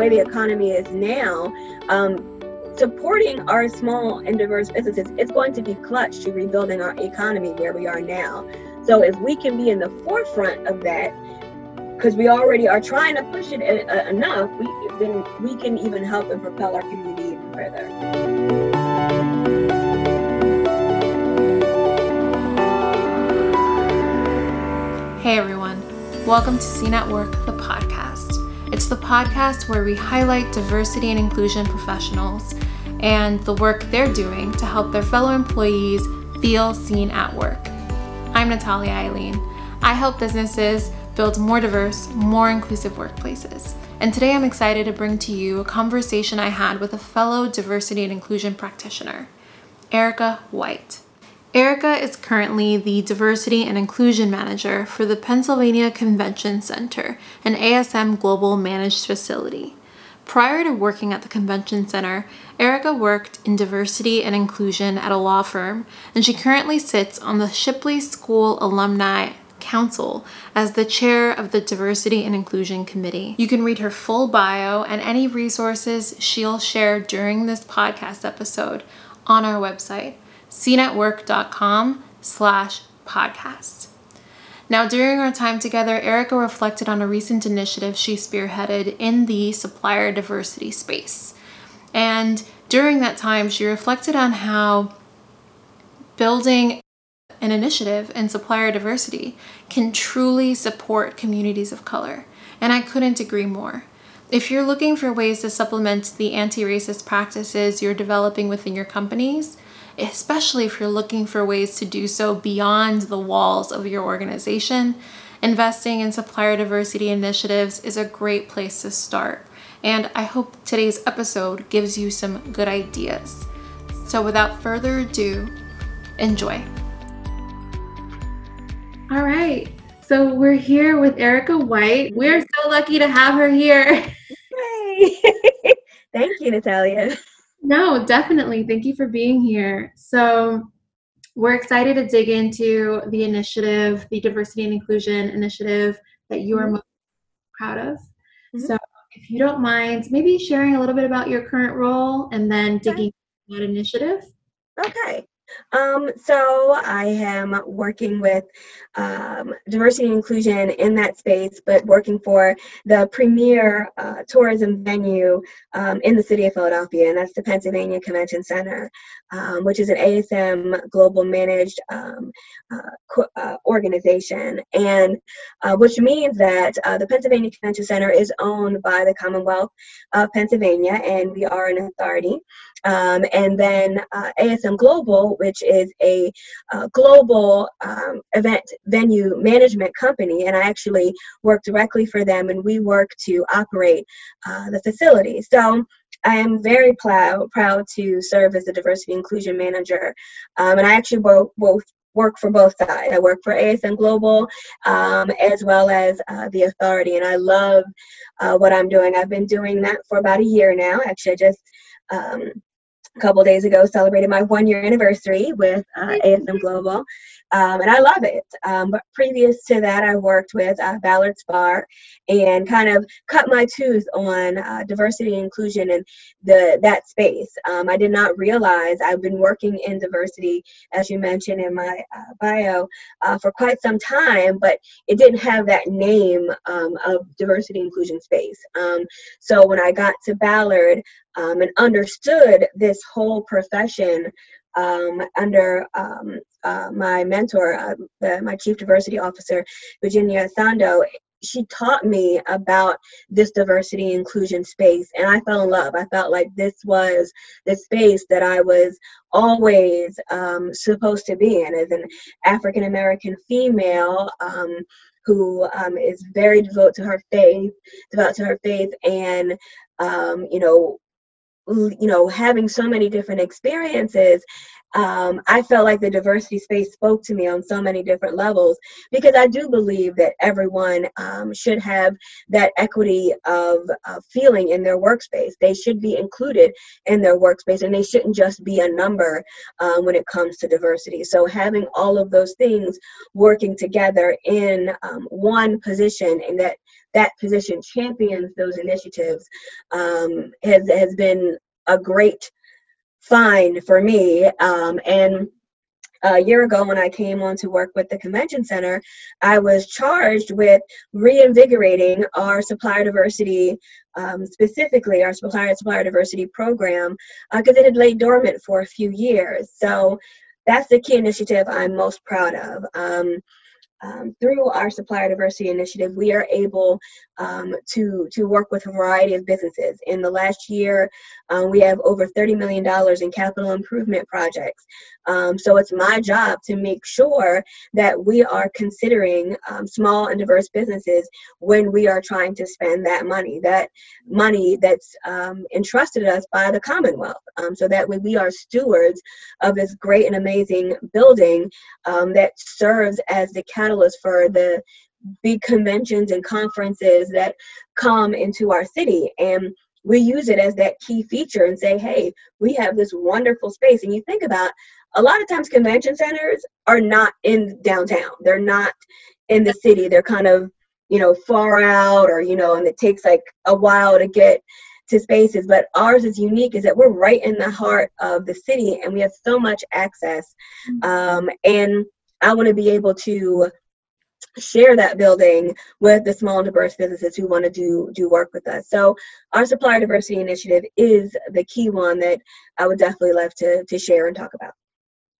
way the economy is now, um, supporting our small and diverse businesses is going to be clutch to rebuilding our economy where we are now. So if we can be in the forefront of that, because we already are trying to push it uh, enough, we then we can even help and propel our community even further. Hey everyone, welcome to Seen at Work, the podcast. The podcast where we highlight diversity and inclusion professionals and the work they're doing to help their fellow employees feel seen at work. I'm Natalia Eileen. I help businesses build more diverse, more inclusive workplaces. And today I'm excited to bring to you a conversation I had with a fellow diversity and inclusion practitioner, Erika White. Erika is currently the Diversity and Inclusion Manager for the Pennsylvania Convention Center, an ASM Global managed facility. Prior to working at the convention center, Erika worked in diversity and inclusion at a law firm, and she currently sits on the Shipley School Alumni Council as the chair of the Diversity and Inclusion Committee. You can read her full bio and any resources she'll share during this podcast episode on our website, seenatwork.com slash podcast. Now, during our time together, Erika reflected on a recent initiative she spearheaded in the supplier diversity space. And during that time, she reflected on how building an initiative in supplier diversity can truly support communities of color. And I couldn't agree more. If you're looking for ways to supplement the anti racist practices you're developing within your companies, especially if you're looking for ways to do so beyond the walls of your organization. Investing in supplier diversity initiatives is a great place to start. And I hope today's episode gives you some good ideas. So, without further ado, enjoy. All right. So, we're here with Erika White. We're so lucky to have her here. Hey. Thank you, Natalia. No, definitely. Thank you for being here. So, we're excited to dig into the initiative, the diversity and inclusion initiative that you are mm-hmm. most proud of. Mm-hmm. So, if you don't mind, maybe sharing a little bit about your current role and then digging okay. that initiative. Okay. Um, so I am working with um, diversity and inclusion in that space, but working for the premier uh, tourism venue um, in the city of Philadelphia, and that's the Pennsylvania Convention Center, um, which is an ASM global managed um, uh, uh, organization, and uh, which means that uh, the Pennsylvania Convention Center is owned by the Commonwealth of Pennsylvania, and we are an authority. Um, and then uh, ASM Global, which is a uh, global um, event venue management company, and I actually work directly for them, and we work to operate uh, the facility. So I am very proud proud to serve as a diversity inclusion manager, um, and I actually both both work for both sides. I work for ASM Global um, as well as uh, the authority, and I love uh, what I'm doing. I've been doing that for about a year now. Actually, I just um, a couple days ago celebrated my one year anniversary with uh, ASM Global um, and I love it. Um, but previous to that, I worked with uh, Ballard Spahr and kind of cut my tooth on uh, diversity and inclusion in the that space. Um, I did not realize I've been working in diversity, as you mentioned in my uh, bio, uh, for quite some time, but it didn't have that name um, of diversity inclusion space. Um, so when I got to Ballard um, and understood this whole profession um, under um, uh, my mentor, uh, the, my chief diversity officer, Virginia Essandoh, she taught me about this diversity inclusion space and i fell in love. I felt like this was the space that i was always um, supposed to be in as an african american female um, who um, is very devout to her faith devoted to her faith and um, you know you know having so many different experiences um, I felt like the diversity space spoke to me on so many different levels because I do believe that everyone um, should have that equity of feeling in their workspace. They should be included in their workspace and they shouldn't just be a number um, when it comes to diversity. So, having all of those things working together in um, one position and that that position champions those initiatives um, has has been a great find for me. Um, and a year ago when I came on to work with the convention center, I was charged with reinvigorating our supplier diversity, um, specifically our supplier supplier diversity program, because uh, it had laid dormant for a few years. So that's the key initiative I'm most proud of. Um, um, through our supplier diversity initiative, we are able um, to, to work with a variety of businesses. In the last year, um, we have over $30 million in capital improvement projects. Um, so it's my job to make sure that we are considering um, small and diverse businesses when we are trying to spend that money, that money that's um, entrusted us by the Commonwealth. so that way we are stewards of this great and amazing building that serves as the for the big conventions and conferences that come into our city. And we use it as that key feature and say hey we have this wonderful space. And you think about a lot of times convention centers are not in downtown. They're not in the city. They're kind of you know far out or you know and it takes like a while to get to spaces. But ours is unique is that we're right in the heart of the city and we have so much access. Mm-hmm. um, and i want to be able to share that building with the small and diverse businesses who want to do do work with us. So our supplier diversity initiative is the key one that I would definitely love to to share and talk about.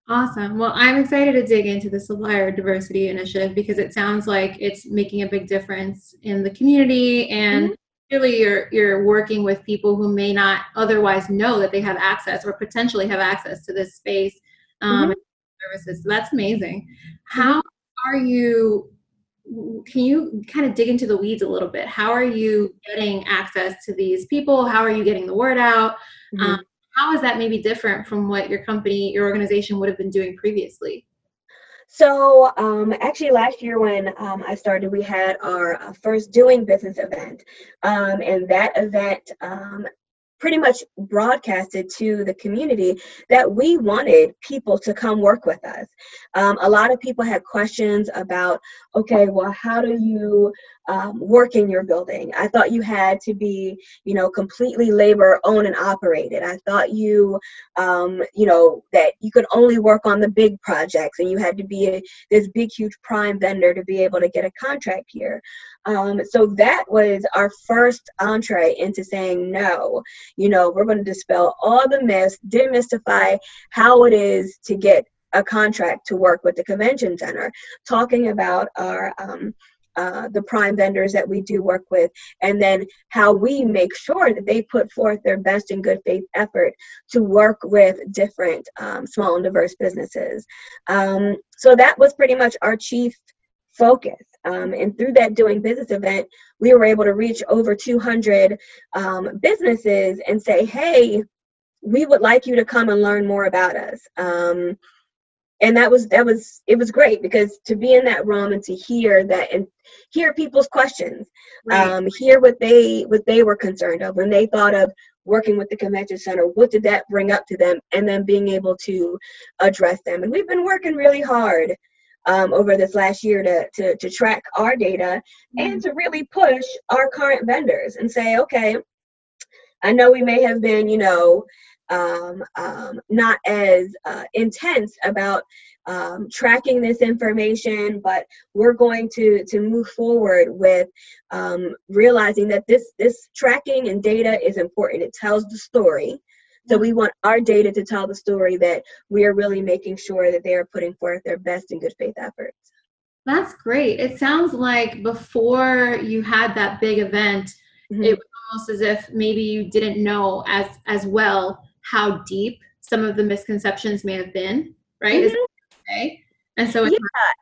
Awesome. Well, I'm excited to dig into the supplier diversity initiative because it sounds like it's making a big difference in the community and mm-hmm really you're you're working with people who may not otherwise know that they have access or potentially have access to this space um, mm-hmm. Services. So that's amazing. How are you can you kind of dig into the weeds a little bit how are you getting access to these people how are you getting the word out mm-hmm. um, how is that maybe different from what your company your organization would have been doing previously so um, actually last year when um, i started we had our uh, first doing business event um, and that event um, pretty much broadcasted to the community that we wanted people to come work with us. Um, a lot of people had questions about, okay, well, how do you um, work in your building? I thought you had to be, you know, completely labor owned and operated. I thought you, um, you know, that you could only work on the big projects and you had to be a, this big, huge prime vendor to be able to get a contract here. Um, so that was our first entree into saying no. You know, we're going to dispel all the myths, demystify how it is to get a contract to work with the convention center, talking about our um, uh, the prime vendors that we do work with, and then how we make sure that they put forth their best and good faith effort to work with different um, small and diverse businesses. Um, so that was pretty much our chief focus. Um, and through that doing business event, we were able to reach over 200 um, businesses and say, hey, we would like you to come and learn more about us. And that was that was it was great because to be in that room and to hear that and hear people's questions, right. um, hear what they what they were concerned of when they thought of working with the convention center what did that bring up to them and then being able to address them and we've been working really hard um, over this last year to, to, to track our data mm-hmm. and to really push our current vendors and say, okay, I know we may have been, you know, um, um, not as uh, intense about um, tracking this information, but we're going to to move forward with um, realizing that this this tracking and data is important. It tells the story, so we want our data to tell the story that we are really making sure that they are putting forth their best and good faith efforts. That's great. It sounds like before you had that big event, mm-hmm. it was almost as if maybe you didn't know as as well how deep some of the misconceptions may have been, right? Mm-hmm. And so yeah,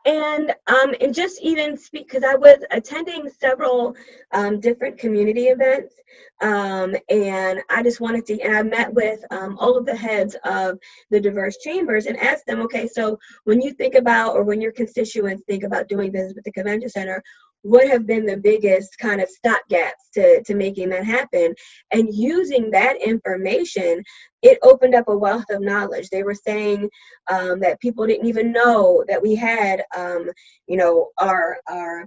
and um, and just even speak because I was attending several um, different community events, um, and I just wanted to, and I met with um, all of the heads of the diverse chambers and asked them, okay, so when you think about or when your constituents think about doing business with the convention center, what have been the biggest kind of stopgaps to, to making that happen. And using that information it opened up a wealth of knowledge. They were saying um, that people didn't even know that we had um, you know our our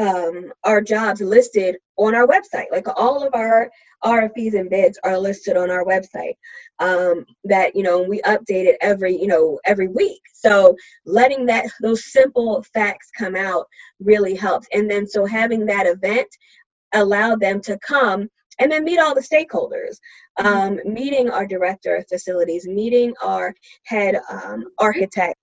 um, our jobs listed on our website. Like all of our RFPs and bids are listed on our website. Um, that you know we update it every you know every week. So letting that those simple facts come out really helps. And then so having that event allow them to come and then meet all the stakeholders mm-hmm. um, meeting our director of facilities meeting our head um, architect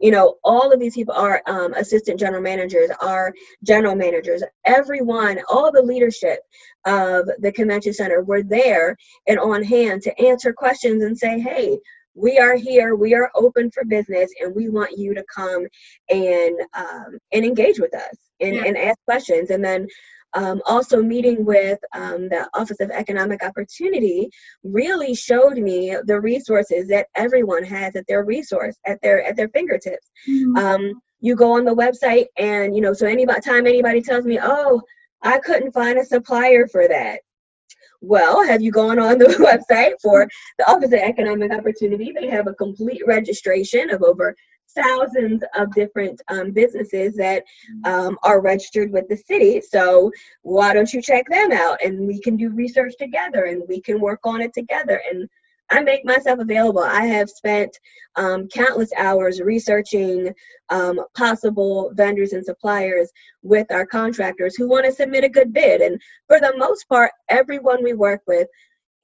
you know all of these people are um, assistant general managers are general managers. Everyone all the leadership of the convention center were there and on hand to answer questions and say hey we are here. We are open for business and we want you to come and um, and engage with us and, yeah. and ask questions. And then um, also meeting with um, the office of economic opportunity really showed me the resources that everyone has at their resource at their at their fingertips mm-hmm. um, you go on the website and you know so any time anybody tells me oh i couldn't find a supplier for that well, have you gone on the website for the Office of Economic Opportunity? They have a complete registration of over thousands of different um, businesses that um, are registered with the city. So why don't you check them out and we can do research together and we can work on it together. And I make myself available. I have spent um, countless hours researching um, possible vendors and suppliers with our contractors who want to submit a good bid. And for the most part, everyone we work with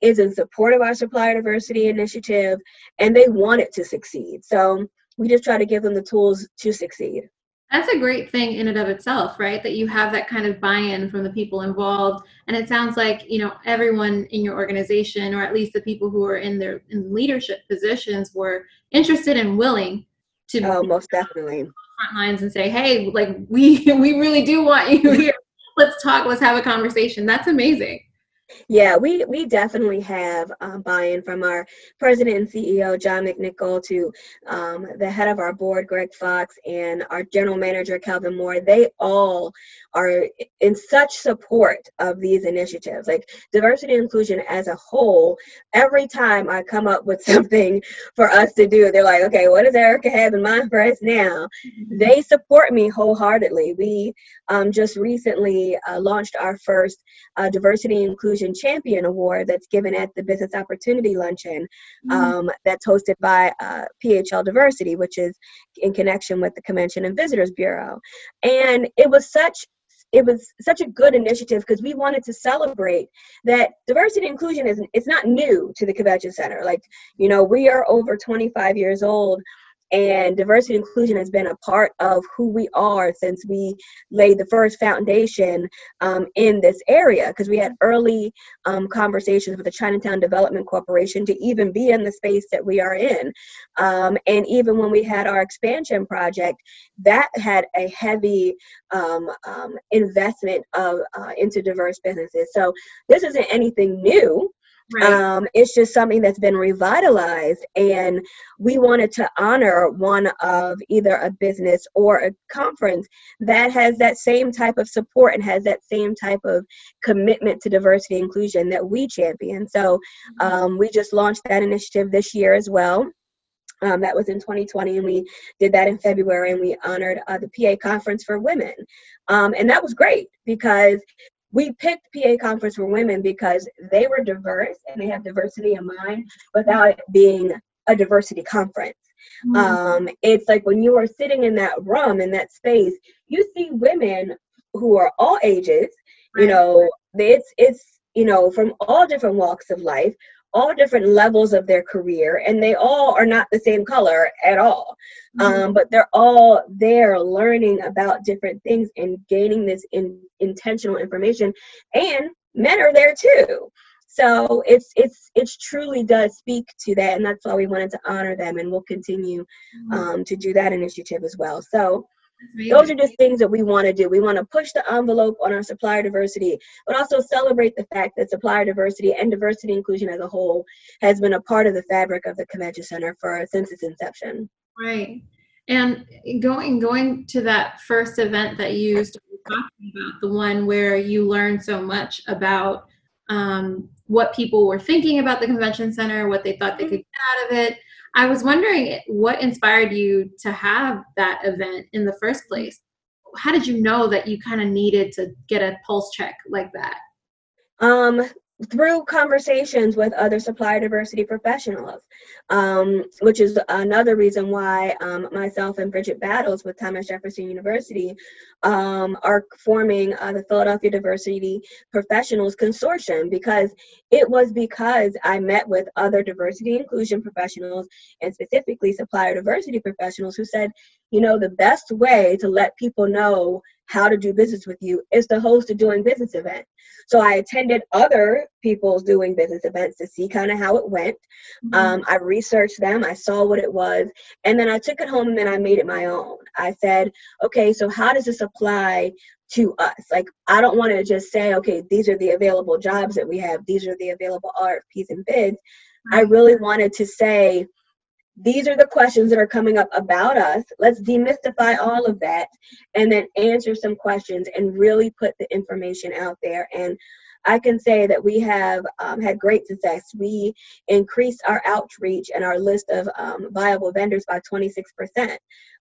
is in support of our supplier diversity initiative and they want it to succeed. So we just try to give them the tools to succeed. That's a great thing in and of itself, right? That you have that kind of buy-in from the people involved, and it sounds like you know everyone in your organization, or at least the people who are in their in leadership positions, were interested and willing to. Oh, most definitely. Front lines and say, "Hey, like we we really do want you here. Let's talk. Let's have a conversation." That's amazing. Yeah, we we definitely have um, buy-in from our president and CEO John McNichol to um, the head of our board Greg Fox and our general manager Calvin Moore. They all are in such support of these initiatives, like diversity and inclusion as a whole. Every time I come up with something for us to do, they're like, "Okay, what does Erika have in mind for us now?" Mm-hmm. They support me wholeheartedly. We um, just recently uh, launched our first uh, diversity and inclusion Inclusion Champion Award that's given at the Business Opportunity Luncheon mm-hmm. um, that's hosted by uh, PHL Diversity, which is in connection with the Convention and Visitors Bureau. And it was such it was such a good initiative because we wanted to celebrate that diversity and inclusion is it's not new to the convention center like you know we are over 25 years old and diversity and inclusion has been a part of who we are since we laid the first foundation um, in this area because we had early um, conversations with the Chinatown Development Corporation to even be in the space that we are in. Um, and even when we had our expansion project, that had a heavy um, um, investment of, uh, into diverse businesses. So this isn't anything new. Right. Um, it's just something that's been revitalized, and we wanted to honor one of either a business or a conference that has that same type of support and has that same type of commitment to diversity inclusion that we champion. So mm-hmm. um, we just launched that initiative this year as well. Um, that was in 2020, and we did that in February, and we honored uh, the PA Conference for Women. Um, and that was great because we picked PA Conference for Women because they were diverse and they have diversity in mind without it being a diversity conference. Mm-hmm. Um, it's like when you are sitting in that room, in that space, you see women who are all ages, you know, it's, it's, you know, from all different walks of life, all different levels of their career and they all are not the same color at all mm-hmm. um, but they're all there learning about different things and gaining this in, intentional information and men are there too so it's it's it's truly does speak to that and that's why we wanted to honor them and we'll continue mm-hmm. um, to do that initiative as well so those are just things that we want to do. We want to push the envelope on our supplier diversity, but also celebrate the fact that supplier diversity and diversity inclusion as a whole has been a part of the fabric of the convention center for since its inception. Right. And going going to that first event that you started talking about, the one where you learned so much about um, what people were thinking about the convention center, what they thought they could get out of it. I was wondering what inspired you to have that event in the first place. how did you know that you kind of needed to get a pulse check like that? Um, through conversations with other supplier diversity professionals, um, which is another reason why um, myself and Bridget Battles with Thomas Jefferson University um, are forming uh, the Philadelphia Diversity Professionals Consortium because it was because I met with other diversity inclusion professionals and specifically supplier diversity professionals who said, you know, the best way to let people know how to do business with you is to host a doing business event. So I attended other people's doing business events to see kind of how it went. Mm-hmm. Um, I researched them, I saw what it was, and then I took it home and then I made it my own. I said, okay, so how does this apply to us? Like, I don't want to just say, okay, these are the available jobs that we have, these are the available RFPs and bids. Mm-hmm. I really wanted to say, these are the questions that are coming up about us. Let's demystify all of that and then answer some questions and really put the information out there. And I can say that we have um, had great success. We increased our outreach and our list of um, viable vendors by 26%. Mm-hmm.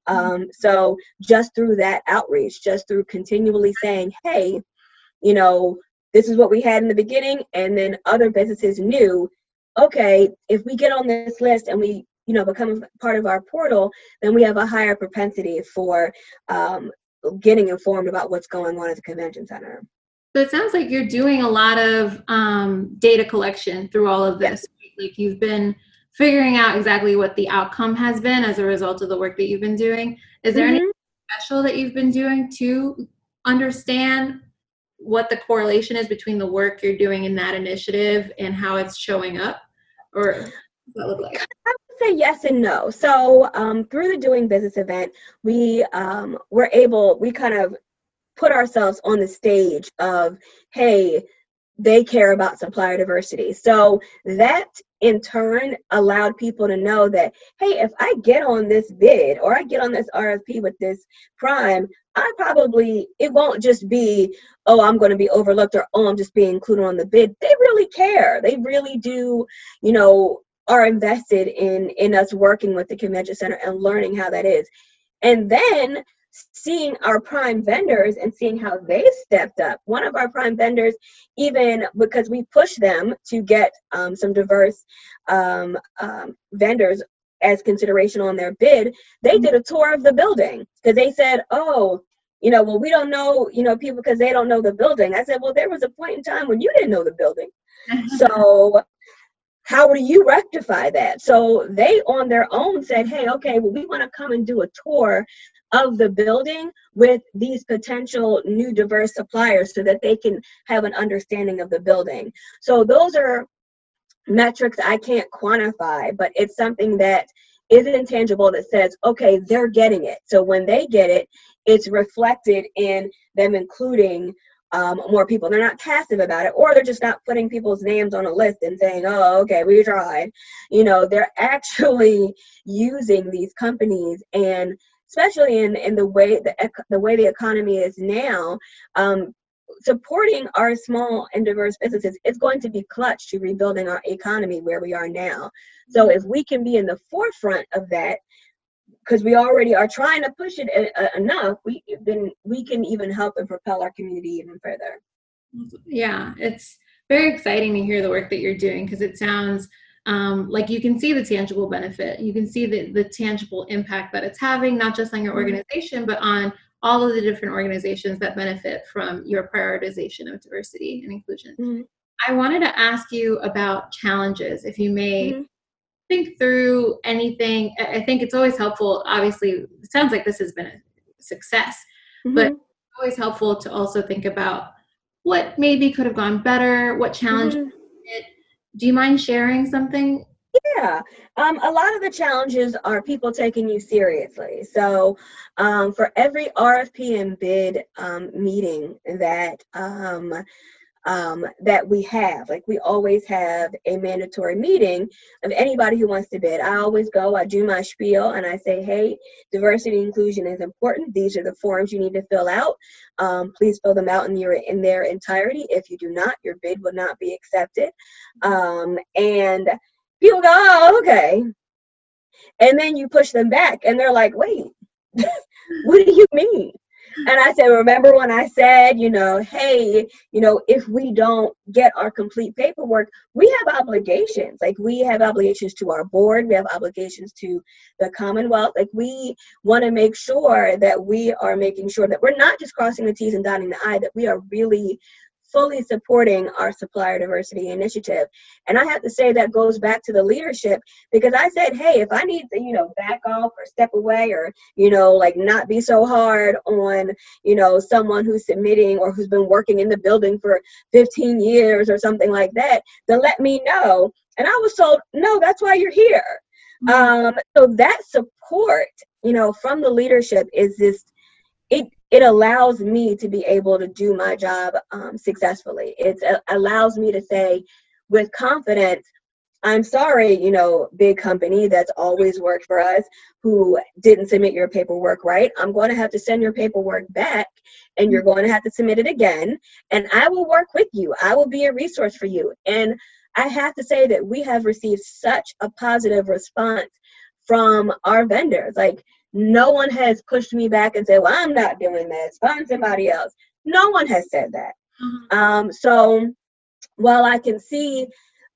Um, so, just through that outreach, just through continually saying, hey, you know, this is what we had in the beginning, and then other businesses knew, okay, if we get on this list and we you know become part of our portal then we have a higher propensity for um, getting informed about what's going on at the convention center. So it sounds like you're doing a lot of um, data collection through all of this yes. like you've been figuring out exactly what the outcome has been as a result of the work that you've been doing. Is there mm-hmm. anything special that you've been doing to understand what the correlation is between the work you're doing in that initiative and how it's showing up? Or what look like say yes and no. So um, through the Doing Business event, we um, were able, we kind of put ourselves on the stage of, hey, they care about supplier diversity. So that in turn allowed people to know that, hey, if I get on this bid or I get on this RFP with this prime, I probably, it won't just be, oh, I'm going to be overlooked or oh, I'm just being included on the bid. They really care. They really do, you know, are invested in in us working with the convention center and learning how that is. And then seeing our prime vendors and seeing how they stepped up. One of our prime vendors even because we pushed them to get um, some diverse um, um, vendors as consideration on their bid they did a tour of the building. Because they said oh you know well we don't know you know people because they don't know the building. I said well there was a point in time when you didn't know the building. So how do you rectify that? So they on their own said, hey, okay, well, we want to come and do a tour of the building with these potential new diverse suppliers so that they can have an understanding of the building. So those are metrics I can't quantify, but it's something that is intangible that says, okay, they're getting it. So when they get it, it's reflected in them including um, more people. They're not passive about it, or they're just not putting people's names on a list and saying, "Oh, okay, we tried." You know, they're actually using these companies, and especially in in the way the the way the economy is now. Um, supporting our small and diverse businesses is going to be clutch to rebuilding our economy where we are now. So if we can be in the forefront of that, because we already are trying to push it a, a, enough, we then we can even help and propel our community even further. Yeah, it's very exciting to hear the work that you're doing because it sounds um, like you can see the tangible benefit. You can see the, the tangible impact that it's having, not just on your mm-hmm. organization, but on all of the different organizations that benefit from your prioritization of diversity and inclusion. Mm-hmm. I wanted to ask you about challenges, if you may mm-hmm think through anything. I think it's always helpful. Obviously, it sounds like this has been a success, mm-hmm. but always helpful to also think about what maybe could have gone better, what challenge. Mm-hmm. Do you mind sharing something? Yeah, um, a lot of the challenges are people taking you seriously. So, um, for every RFP and bid um, meeting that um, that we have. Like we always have a mandatory meeting of anybody who wants to bid. I always go, I do my spiel, and I say, hey, diversity inclusion is important. These are the forms you need to fill out. Um, please fill them out in your in their entirety. If you do not, your bid will not be accepted. Um, and people go, oh, okay. And then you push them back, and they're like, wait, what do you mean? And I said, remember when I said, you know, hey, you know, if we don't get our complete paperwork, we have obligations. Like we have obligations to our board, we have obligations to the Commonwealth. Like we want to make sure that we are making sure that we're not just crossing the T's and dotting the I, that we are really fully supporting our supplier diversity initiative. And I have to say that goes back to the leadership because I said, hey, if I need to, you know, back off or step away or, you know, like not be so hard on, you know, someone who's submitting or who's been working in the building for 15 years or something like that, then let me know. And I was told, no, that's why you're here. Mm-hmm. Um, so that support, you know, from the leadership is this it it allows me to be able to do my job um, successfully. It allows me to say with confidence, I'm sorry, you know, big company that's always worked for us who didn't submit your paperwork right. I'm going to have to send your paperwork back and you're going to have to submit it again. And I will work with you. I will be a resource for you. And I have to say that we have received such a positive response from our vendors. Like, no one has pushed me back and said, well, I'm not doing this. Find somebody else. No one has said that. Mm-hmm. Um, so while I can see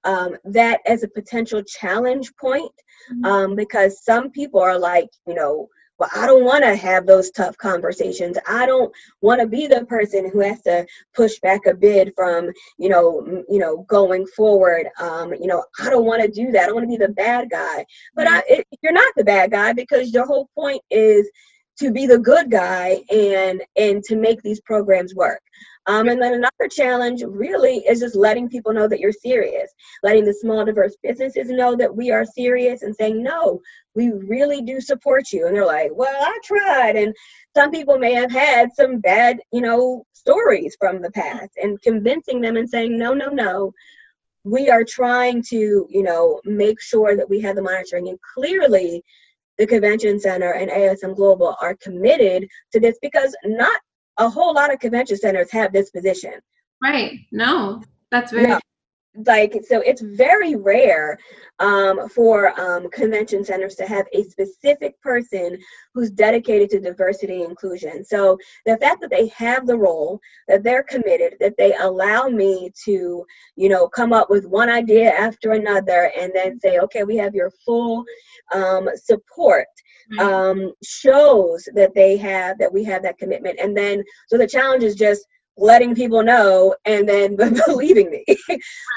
um, that as a potential challenge point, mm-hmm. um, because some people are like, you know, well, I don't want to have those tough conversations. I don't want to be the person who has to push back a bid from, you know, you know, going forward. Um, you know, I don't want to do that. I want to be the bad guy. But I, it, you're not the bad guy because your whole point is to be the good guy and and to make these programs work. Um, and then another challenge really is just letting people know that you're serious, letting the small, diverse businesses know that we are serious and saying, no, we really do support you. And they're like, well, I tried. And some people may have had some bad, you know, stories from the past and convincing them and saying, no, no, no. We are trying to, you know, make sure that we have the monitoring. And clearly, the convention center and ASM Global are committed to this because not a whole lot of convention centers have this position. Right. No, that's very no. Like so it's very rare um, for um, convention centers to have a specific person who's dedicated to diversity and inclusion. So the fact that they have the role that they're committed that they allow me to you know come up with one idea after another and then say okay we have your full um, support um, shows that they have that we have that commitment. And then so the challenge is just letting people know and then believing me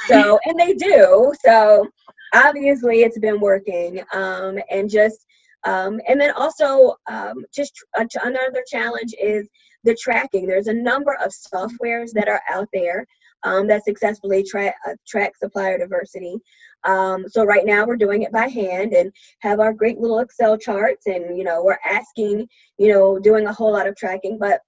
so and they do so obviously it's been working um, and just um, and then also um, just another challenge is the tracking there's a number of softwares that are out there um, that successfully tra- uh, track supplier diversity. Um, so right now we're doing it by hand and have our great little Excel charts, and you know we're asking, you know, doing a whole lot of tracking. But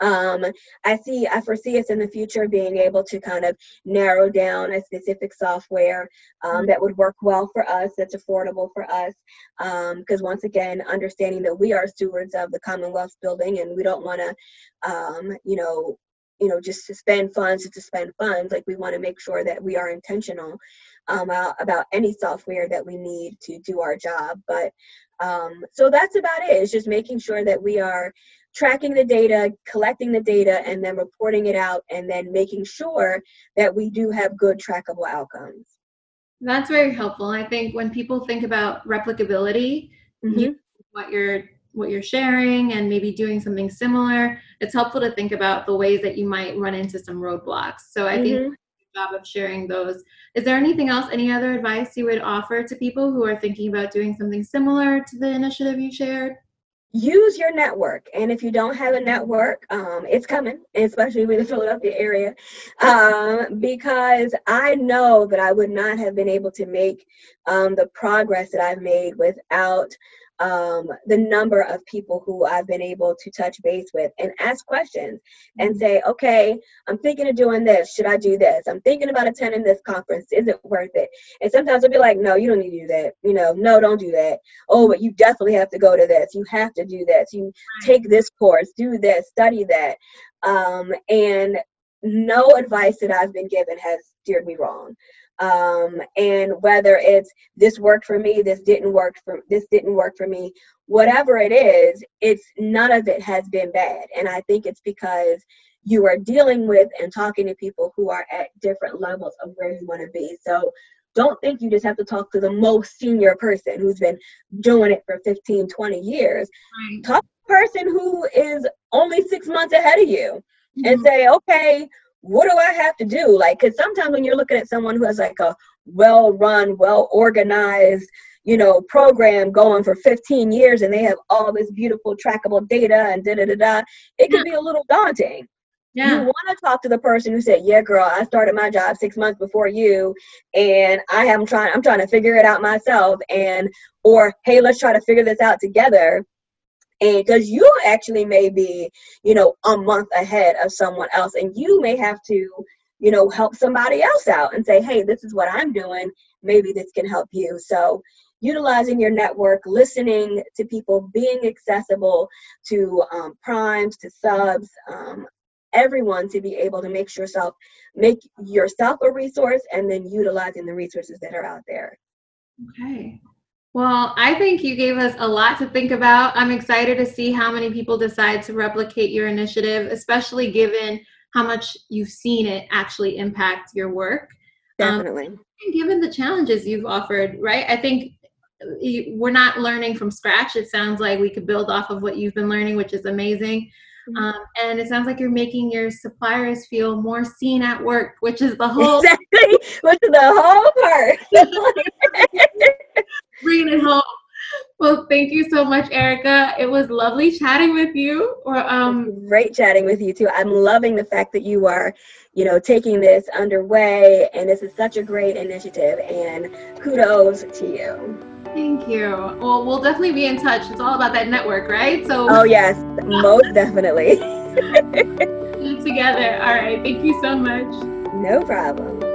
um, I see, I foresee us in the future being able to kind of narrow down a specific software um, that would work well for us, that's affordable for us. Because um, once again, understanding that we are stewards of the Commonwealth building and we don't want to, um, you know, you know just to spend funds to spend funds like we want to make sure that we are intentional um, about any software that we need to do our job but um, so that's about it it's just making sure that we are tracking the data collecting the data and then reporting it out and then making sure that we do have good trackable outcomes that's very helpful i think when people think about replicability mm-hmm. you, what you're what you're sharing and maybe doing something similar, it's helpful to think about the ways that you might run into some roadblocks. So I mm-hmm. think job of sharing those. Is there anything else, any other advice you would offer to people who are thinking about doing something similar to the initiative you shared? Use your network, and if you don't have a network, um, it's coming, especially in the Philadelphia area, um, because I know that I would not have been able to make um, the progress that I've made without um, the number of people who I've been able to touch base with and ask questions and mm-hmm. say, okay, I'm thinking of doing this. Should I do this? I'm thinking about attending this conference. Is it worth it? And sometimes I'll be like, no, you don't need to do that. You know, no, don't do that. Oh, but you definitely have to go to this. You have to do this. You take this course, do this, study that. Um, and no advice that I've been given has steered me wrong. um, and whether it's this worked for me this didn't work for this didn't work for me whatever it is it's none of it has been bad and i think it's because you are dealing with and talking to people who are at different levels of where you want to be so don't think you just have to talk to the most senior person who's been doing it for 15 20 years right. talk to the person who is only six months ahead of you mm-hmm. and say okay what do I have to do? Like, because sometimes when you're looking at someone who has like a well run, well organized, you know, program going for 15 years and they have all this beautiful trackable data and da da da da, it can yeah. be a little daunting. Yeah. You want to talk to the person who said, "Yeah, girl, I started my job six months before you, and I am trying. I'm trying to figure it out myself." And or, "Hey, let's try to figure this out together." And because you actually may be you know a month ahead of someone else and you may have to you know help somebody else out and say hey this is what i'm doing. Maybe this can help you. So utilizing your network listening to people being accessible to um, primes to subs um, everyone to be able to make yourself make yourself a resource and then utilizing the resources that are out there. Okay well, I think you gave us a lot to think about. I'm excited to see how many people decide to replicate your initiative, especially given how much you've seen it actually impact your work. Um, Definitely. Um, and given the challenges you've offered, right? I think we're not learning from scratch. It sounds like we could build off of what you've been learning, which is amazing. Mm-hmm. Um, and it sounds like you're making your suppliers feel more seen at work, which is the whole exactly, which is the whole part. bringing it home. Well, thank you so much, Erika. It was lovely chatting with you. Or um, great chatting with you too. I'm loving the fact that you are, you know, taking this underway, and this is such a great initiative. And kudos to you. Thank you. Well, we'll definitely be in touch. It's all about that network, right? So. Oh yes, most definitely. Together. All right. Thank you so much. No problem.